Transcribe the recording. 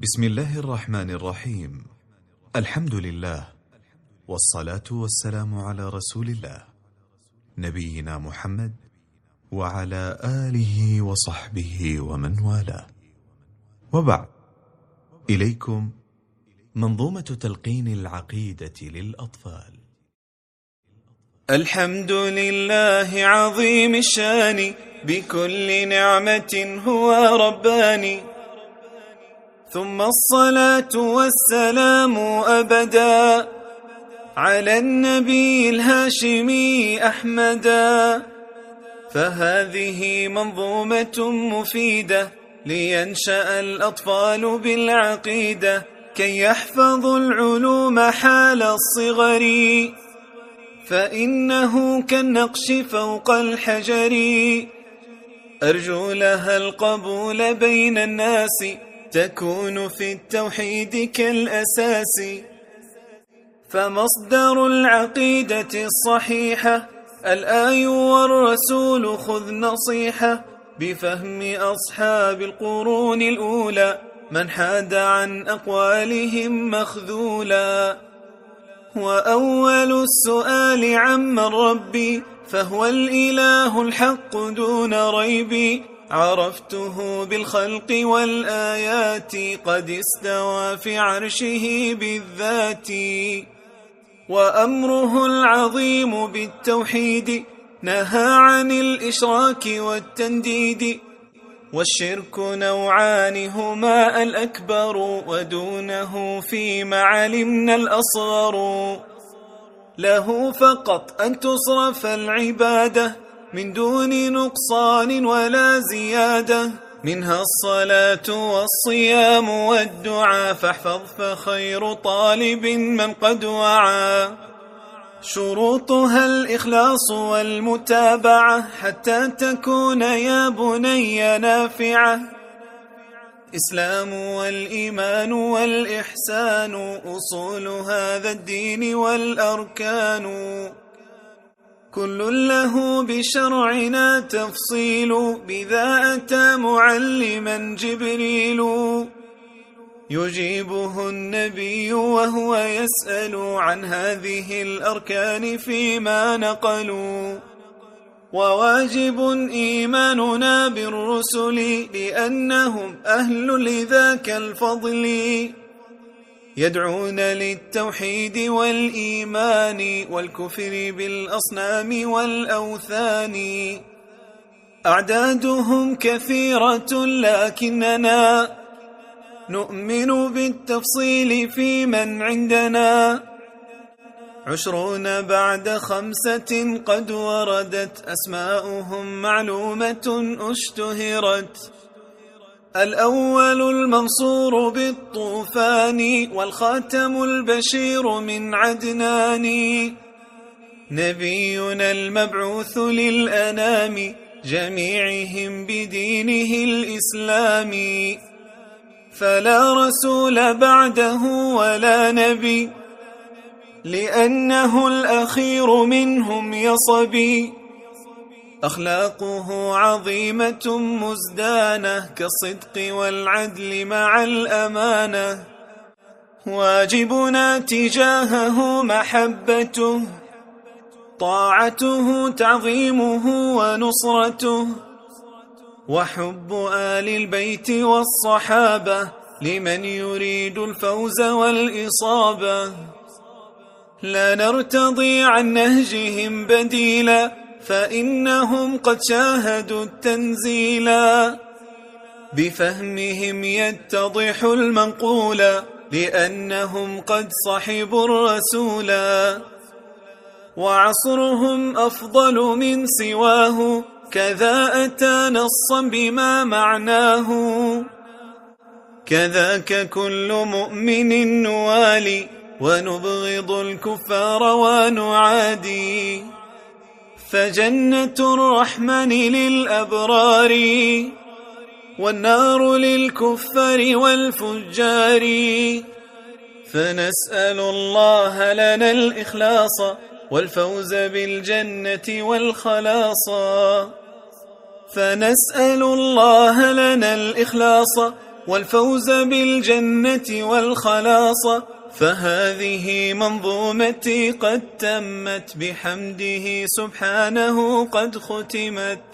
بسم الله الرحمن الرحيم. الحمد لله والصلاة والسلام على رسول الله نبينا محمد وعلى آله وصحبه ومن والاه. وبعد إليكم منظومة تلقين العقيدة للأطفال. الحمد لله عظيم الشان بكل نعمة هو رباني. ثم الصلاة والسلام أبدا على النبي الهاشمي أحمدا. فهذه منظومة مفيدة لينشأ الأطفال بالعقيدة كي يحفظوا العلوم حال الصغر. فإنه كالنقش فوق الحجر. أرجو لها القبول بين الناس تكون في التوحيد كالأساس فمصدر العقيدة الصحيحة الآي والرسول خذ نصيحة بفهم أصحاب القرون الأولى من حاد عن أقوالهم مخذولا. وأول السؤال عمن ربي فهو الإله الحق دون ريب عرفته بالخلق والآيات قد استوى في عرشه بالذات وأمره العظيم بالتوحيد نهى عن الإشراك والتنديد والشرك نوعان هما الأكبر ودونه فيما علمنا الأصغر. له فقط أن تصرف العبادة من دون نقصان ولا زيادة. منها الصلاة والصيام والدعاء فاحفظ فخير طالب من قد وعى. شروطها الإخلاص والمتابعة حتى تكون يا بني نافعة. إسلام والإيمان والإحسان أصول هذا الدين والأركان. كل له بشرعنا تفصيل. بذا أتى معلما جبريل. يجيبه النبي وهو يسأل عن هذه الأركان فيما نقلوا. وواجب إيماننا بالرسل لأنهم أهل لذاك الفضل. يدعون للتوحيد والإيمان والكفر بالأصنام والأوثان. أعدادهم كثيرة لكننا نؤمن بالتفصيل في من عندنا. عشرون بعد خمسة قد وردت أسماؤهم معلومة اشتهرت. الأول المنصور بالطوفان والخاتم البشير من عدنان نبينا المبعوث للأنام جميعهم بدينه الإسلام. فلا رسول بعده ولا نبي لأنه الأخير منهم يصبي. أخلاقه عظيمة مزدانة كالصدق والعدل مع الأمانة واجبنا تجاهه محبته طاعته تعظيمه ونصرته وحب آل البيت والصحابة لمن يريد الفوز والإصابة. لا نرتضي عن نهجهم بديلا فإنهم قد شاهدوا التنزيلا بفهمهم يتضح المنقول لأنهم قد صحبوا الرسولا وعصرهم أفضل من سواه كذا أتى نصا بما معناه. كذاك كل مؤمن نوالي ونبغض الكفار ونعادي. فجنة الرحمن للأبرار والنار للكفار والفجار فنسأل الله لنا الإخلاص والفوز بالجنة والخلاص فنسأل الله لنا الإخلاص والفوز بالجنة والخلاص فهذه منظومتي قد تمت بحمده سبحانه قد ختمت.